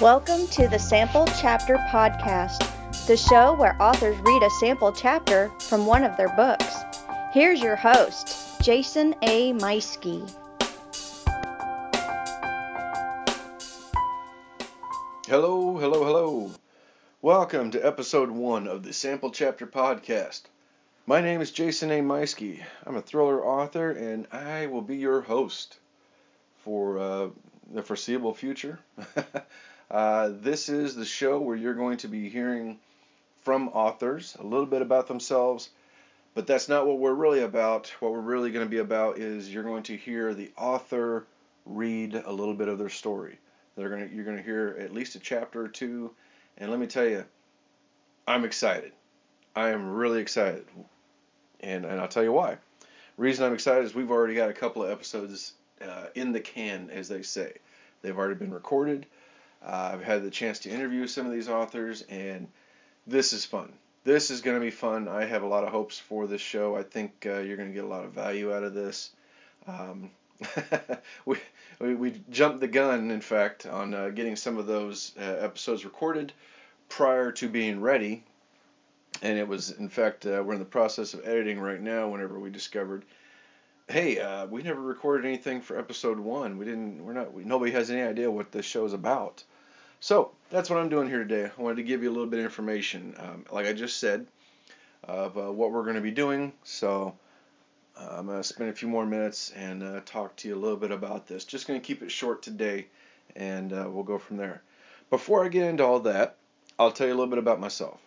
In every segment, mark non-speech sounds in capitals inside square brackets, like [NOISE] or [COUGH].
Welcome to the Sample Chapter Podcast, the show where authors read a sample chapter from one of their books. Here's your host, Jason A. Meiske. Hello, hello, hello. Welcome to episode one of the Sample Chapter Podcast. My name is Jason A. Meiske. I'm a thriller author and I will be your host for uh, the foreseeable future. [LAUGHS] uh, this is the show where you're going to be hearing from authors a little bit about themselves, but that's not what we're really about. What we're really going to be about is you're going to hear the author read a little bit of their story. They're going to, you're going to hear at least a chapter or two, and let me tell you, I'm excited. I am really excited, and and I'll tell you why. Reason I'm excited is we've already got a couple of episodes uh, in the can, as they say. They've already been recorded. Uh, I've had the chance to interview some of these authors, and this is fun. This is going to be fun. I have a lot of hopes for this show. I think uh, you're going to get a lot of value out of this. Um, [LAUGHS] we, we, we jumped the gun, in fact, on uh, getting some of those uh, episodes recorded prior to being ready. And it was, in fact, uh, we're in the process of editing right now. Whenever we discovered hey, uh, we never recorded anything for episode one. We didn't. We're not. We, nobody has any idea what this show is about. So that's what I'm doing here today. I wanted to give you a little bit of information, um, like I just said, of uh, what we're going to be doing. So uh, I'm going to spend a few more minutes and uh, talk to you a little bit about this. Just going to keep it short today, and uh, we'll go from there. Before I get into all that, I'll tell you a little bit about myself.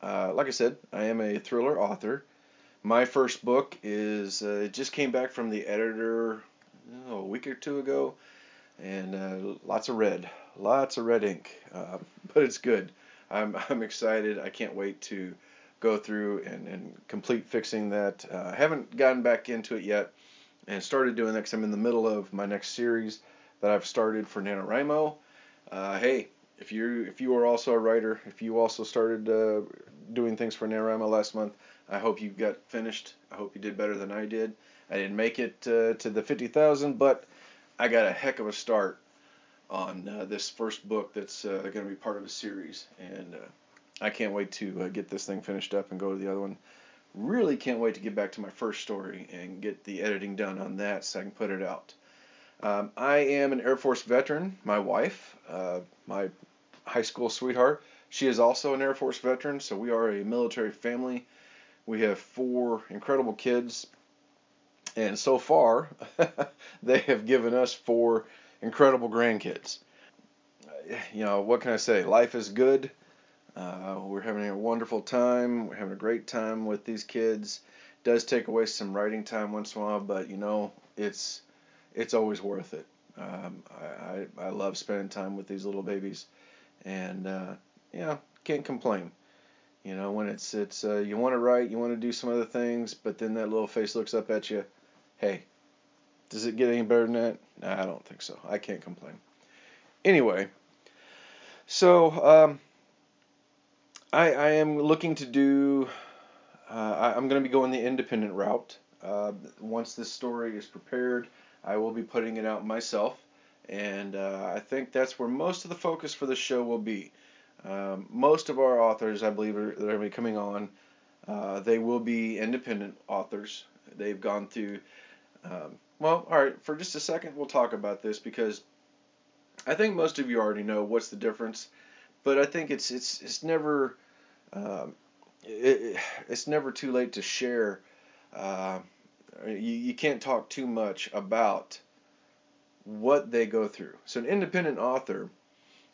Uh, like I said, I am a thriller author my first book is uh, it just came back from the editor oh, a week or two ago, and uh, lots of red, lots of red ink, uh, [LAUGHS] but it's good. I'm [LAUGHS] I'm excited. I can't wait to go through and, and complete fixing that. Uh, I haven't gotten back into it yet, and started doing that because I'm in the middle of my next series that I've started for NaNoWriMo. Uh, hey, if you if you are also a writer, if you also started uh, doing things for NaNoWriMo last month, I hope you got finished. I hope you did better than I did. I didn't make it uh, to the 50,000, but I got a heck of a start on uh, this first book that's uh, going to be part of a series. And uh, I can't wait to uh, get this thing finished up and go to the other one. Really can't wait to get back to my first story and get the editing done on that so I can put it out. Um, I am an Air Force veteran. My wife, uh, my high school sweetheart, she is also an Air Force veteran, so we are a military family. We have four incredible kids, and so far, [LAUGHS] they have given us four incredible grandkids. You know, what can I say? Life is good. Uh, we're having a wonderful time. We're having a great time with these kids. It does take away some writing time once in a while, but you know, it's it's always worth it. Um, I, I, I love spending time with these little babies, and uh, yeah, can't complain. You know, when it's it's uh, you want to write, you want to do some other things, but then that little face looks up at you. Hey, does it get any better than that? Nah, I don't think so. I can't complain. Anyway, so um, I I am looking to do. Uh, I, am going to be going the independent route. Uh, once this story is prepared, I will be putting it out myself, and uh, I think that's where most of the focus for the show will be. Um, most of our authors, I believe, are, that are going to be coming on, uh, they will be independent authors. They've gone through. Um, well, all right. For just a second, we'll talk about this because I think most of you already know what's the difference, but I think it's it's it's never um, it, it's never too late to share. Uh, you, you can't talk too much about what they go through. So an independent author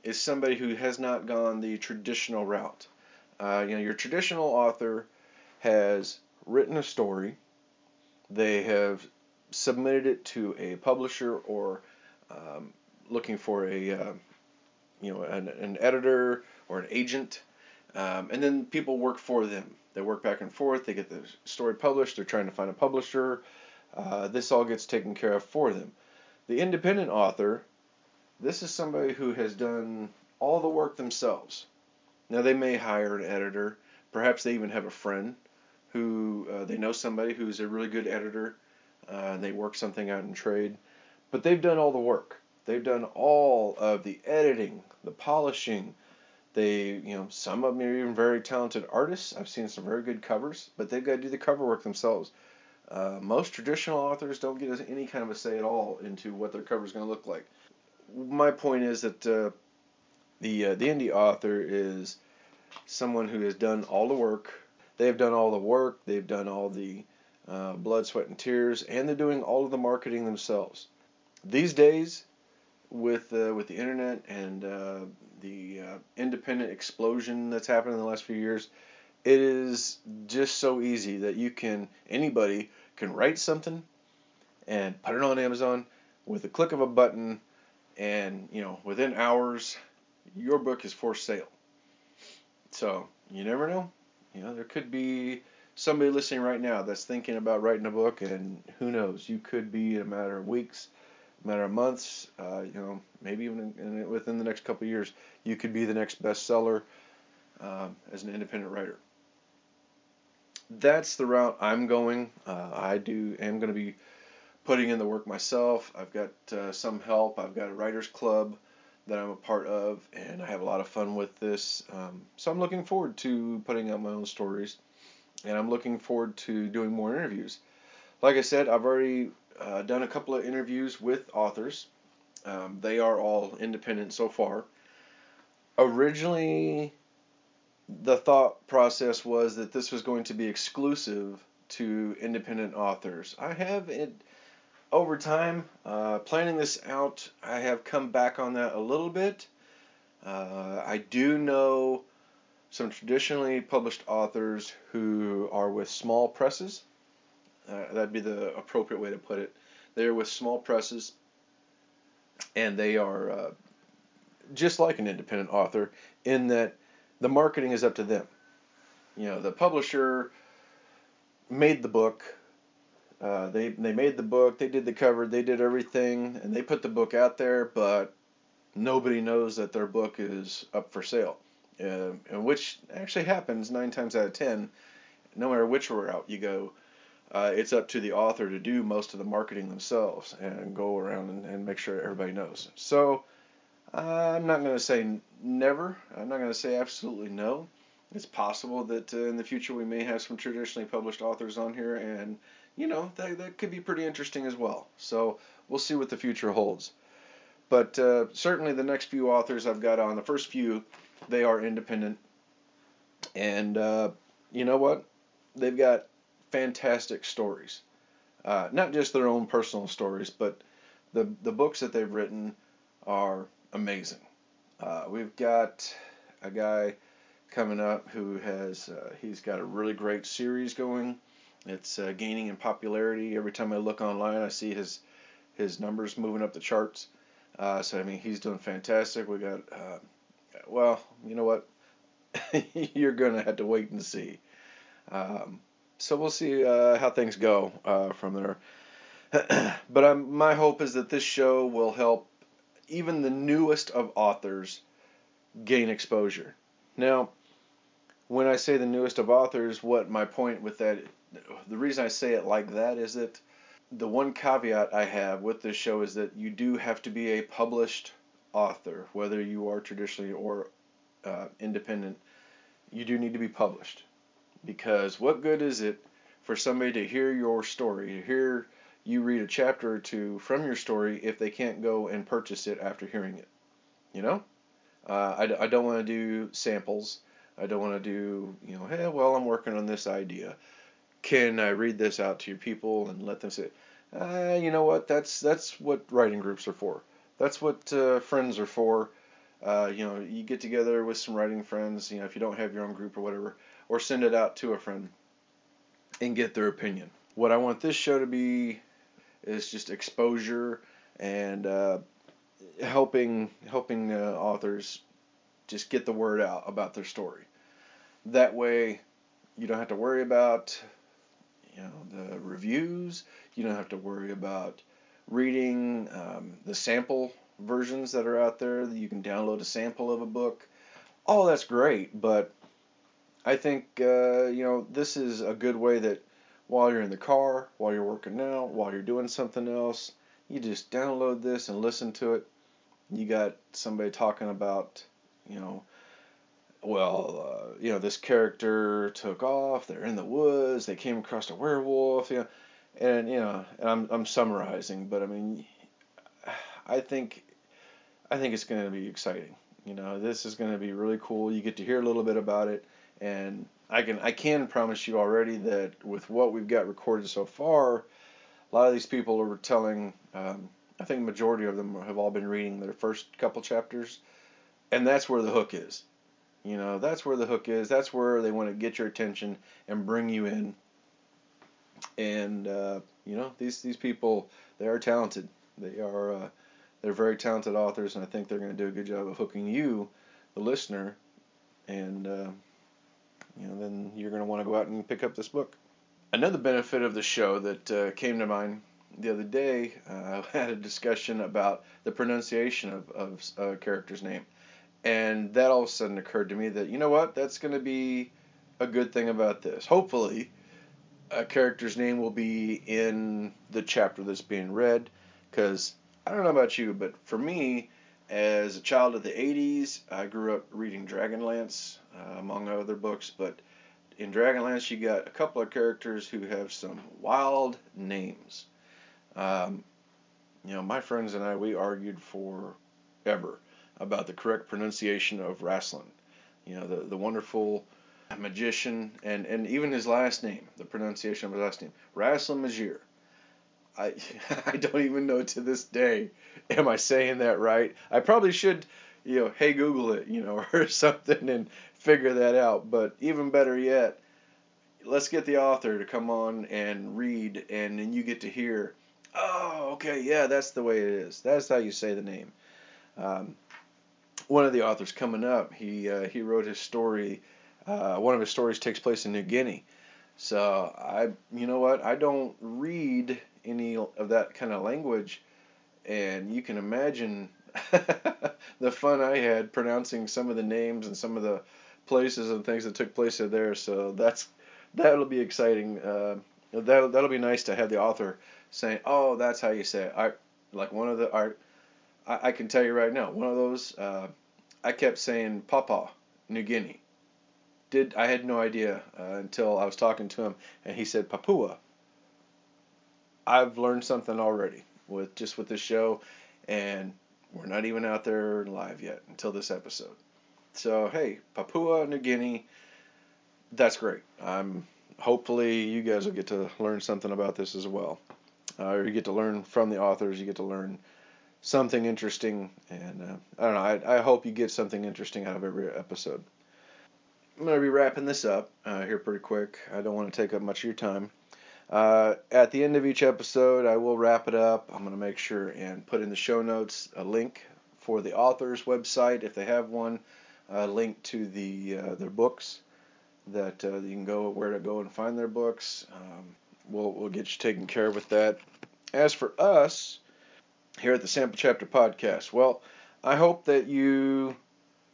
is somebody who has not gone the traditional route. Uh, you know, your traditional author has written a story, they have submitted it to a publisher or um, looking for a uh, you know an, an, editor or an agent, um, and then people work for them. They work back and forth. They get the story published. They're trying to find a publisher. Uh, this all gets taken care of for them. The independent author this is somebody who has done all the work themselves. Now, they may hire an editor. Perhaps they even have a friend who uh, they know somebody who's a really good editor. Uh, they work something out in trade. But they've done all the work. They've done all of the editing, the polishing. They, you know, some of them are even very talented artists. I've seen some very good covers, but they've got to do the cover work themselves. Uh, most traditional authors don't get any kind of a say at all into what their cover is going to look like. My point is that uh, the uh, the indie author is someone who has done all the work. They have done all the work. They've done all the uh, blood, sweat, and tears, and they're doing all of the marketing themselves. These days, with uh, with the internet and uh, the uh, independent explosion that's happened in the last few years, it is just so easy that you can anybody can write something and put it on Amazon with a click of a button, and you know within hours your book is for sale. So you never know. You know there could be somebody listening right now that's thinking about writing a book, and who knows, you could be in a matter of weeks a matter of months, uh, you know, maybe even in, in, within the next couple of years, you could be the next bestseller um, as an independent writer. That's the route I'm going. Uh, I do am going to be putting in the work myself. I've got uh, some help. I've got a writers club that I'm a part of, and I have a lot of fun with this. Um, so I'm looking forward to putting out my own stories, and I'm looking forward to doing more interviews. Like I said, I've already uh, done a couple of interviews with authors. Um, they are all independent so far. Originally, the thought process was that this was going to be exclusive to independent authors. I have it over time uh, planning this out. I have come back on that a little bit. Uh, I do know some traditionally published authors who are with small presses uh, that'd be the appropriate way to put it. They're with small presses, and they are uh, just like an independent author in that the marketing is up to them. You know, the publisher made the book. Uh, they they made the book. They did the cover. They did everything, and they put the book out there. But nobody knows that their book is up for sale, uh, which actually happens nine times out of ten. No matter which route you go, uh, it's up to the author to do most of the marketing themselves and go around and, and make sure everybody knows. So uh, I'm not going to say never. I'm not going to say absolutely no. It's possible that uh, in the future we may have some traditionally published authors on here, and you know that that could be pretty interesting as well. So we'll see what the future holds. But uh, certainly the next few authors I've got on, the first few, they are independent, and uh, you know what? They've got fantastic stories. Uh, not just their own personal stories, but the the books that they've written are amazing. Uh, we've got a guy coming up who has uh, he's got a really great series going. It's uh, gaining in popularity. Every time I look online, I see his his numbers moving up the charts. Uh, so I mean, he's doing fantastic. We got uh, well, you know what? [LAUGHS] You're gonna have to wait and see. Um, so we'll see uh, how things go uh, from there. [CLEARS THROAT] but I'm, my hope is that this show will help even the newest of authors gain exposure. Now, when I say the newest of authors, what my point with that, the reason I say it like that is that the one caveat I have with this show is that you do have to be a published author, whether you are traditionally or uh, independent. You do need to be published because what good is it for somebody to hear your story, to hear you read a chapter or two from your story if they can't go and purchase it after hearing it? You know? Uh, I, I don't want to do samples. I don't want to do, you know, hey, well, I'm working on this idea. Can I read this out to your people and let them say, uh, you know what? That's that's what writing groups are for. That's what uh, friends are for. Uh, you know, you get together with some writing friends. You know, if you don't have your own group or whatever, or send it out to a friend and get their opinion. What I want this show to be is just exposure and uh, helping helping uh, authors just get the word out about their story. That way, you don't have to worry about you know the reviews. You don't have to worry about reading um, the sample versions that are out there. You can download a sample of a book. All that's great, but I think uh, you know this is a good way that while you're in the car, while you're working out, while you're doing something else, you just download this and listen to it. You got somebody talking about, you know, well, uh, you know, this character took off. They're in the woods. They came across a werewolf. You know, and you know, and I'm I'm summarizing, but I mean, I think I think it's going to be exciting. You know, this is going to be really cool. You get to hear a little bit about it, and I can I can promise you already that with what we've got recorded so far, a lot of these people are telling. Um, I think majority of them have all been reading their first couple chapters, and that's where the hook is. You know, that's where the hook is. That's where they want to get your attention and bring you in. And uh, you know, these these people they are talented. They are uh, they're very talented authors, and I think they're going to do a good job of hooking you, the listener, and uh, you know, then you're going to want to go out and pick up this book. Another benefit of the show that uh, came to mind the other day, uh, [LAUGHS] I had a discussion about the pronunciation of, of a character's name. And that all of a sudden occurred to me that, you know what, that's going to be a good thing about this. Hopefully, a character's name will be in the chapter that's being read. Because I don't know about you, but for me, as a child of the 80s, I grew up reading Dragonlance, uh, among other books. But in Dragonlance, you got a couple of characters who have some wild names. Um, you know, my friends and I, we argued forever about the correct pronunciation of Raistlin. You know, the, the wonderful magician, and, and even his last name, the pronunciation of his last name, Raistlin Majere. I [LAUGHS] I don't even know to this day, am I saying that right? I probably should, you know, hey Google it, you know, [LAUGHS] or something and figure that out. But even better yet, let's get the author to come on and read, and then you get to hear, oh, okay, yeah, that's the way it is. That's how you say the name. Um, one of the authors coming up, he uh, he wrote his story. Uh, one of his stories takes place in New Guinea. So I, you know what? I don't read any of that kind of language, and you can imagine [LAUGHS] the fun I had pronouncing some of the names and some of the places and things that took place there. So that's that'll be exciting. Uh, that'll that'll be nice to have the author saying, "Oh, that's how you say it." I like one of the art. I, I can tell you right now, one of those. Uh, I kept saying Papa, New Guinea. Did I had no idea uh, until I was talking to him, and he said Papua. I've learned something already with just with this show, and we're not even out there live yet until this episode. So hey, Papua New Guinea, that's great. I'm hopefully you guys will get to learn something about this as well. Uh, or you get to learn from the authors. You get to learn something interesting, and uh, I don't know. I, I hope you get something interesting out of every episode. I'm gonna be wrapping this up uh, here pretty quick. I don't want to take up much of your time. Uh, at the end of each episode, I will wrap it up. I'm going to make sure and put in the show notes a link for the author's website if they have one, a link to the uh, their books that uh, you can go where to go and find their books. Um, we'll we'll get you taken care of with that. As for us here at the Sample Chapter Podcast, well, I hope that you.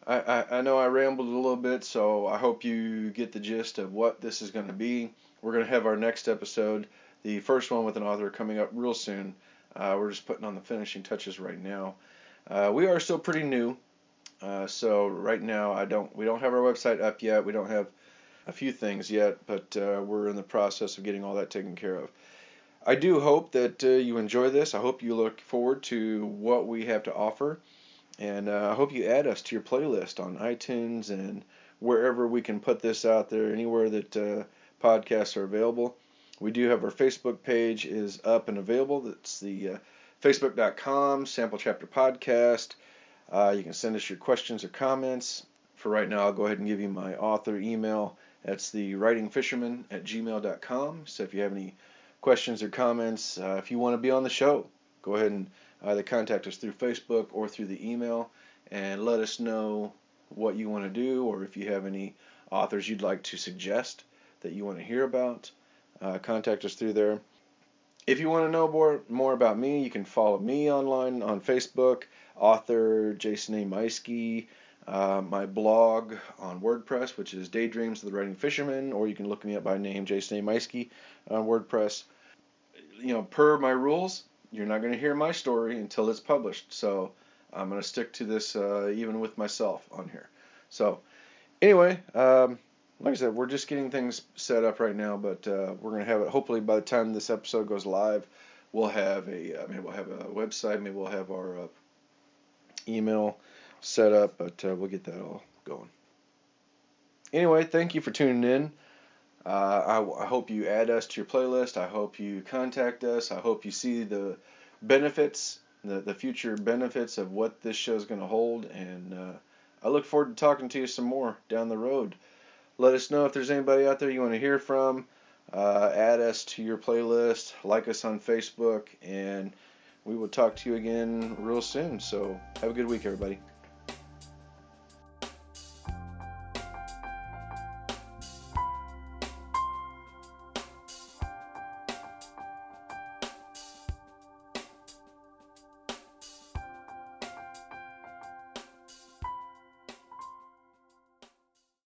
I, I, I know I rambled a little bit, so I hope you get the gist of what this is going to be. We're going to have our next episode, the first one with an author, coming up real soon. Uh, we're just putting on the finishing touches right now. Uh, we are still pretty new, uh, so right now I don't. We don't have our website up yet. We don't have a few things yet, but uh, we're in the process of getting all that taken care of. I do hope that uh, you enjoy this. I hope you look forward to what we have to offer, and uh, I hope you add us to your playlist on iTunes and wherever we can put this out there. Anywhere that podcasts are available. We do have our Facebook page is up and available. That's the uh, facebook.com sample chapter podcast. Uh, you can send us your questions or comments. For right now, I'll go ahead and give you my author email. That's the writingfisherman at gmail.com. So if you have any questions or comments, uh, if you want to be on the show, go ahead and either contact us through Facebook or through the email and let us know what you want to do or if you have any authors you'd like to suggest that you want to hear about, uh, contact us through there. If you want to know more, more about me, you can follow me online on Facebook, author Jason A. Meiske, uh, my blog on WordPress, which is Daydreams of the Writing Fisherman, or you can look me up by name, Jason A. Meiske, on WordPress. You know, per my rules, you're not going to hear my story until it's published. So I'm going to stick to this uh, even with myself on here. So anyway, um, like I said, we're just getting things set up right now, but uh, we're going to have it. Hopefully, by the time this episode goes live, we'll have a uh, maybe we'll have a website, maybe we'll have our uh, email set up, but uh, we'll get that all going. Anyway, thank you for tuning in. Uh, I, I, hope you add us to your playlist. I hope you contact us. I hope you see the benefits, the, the future benefits of what this show is going to hold. And uh, I look forward to talking to you some more down the road. Let us know if there's anybody out there you want to hear from. Uh, add us to your playlist. Like us on Facebook. And we will talk to you again real soon. So have a good week, everybody.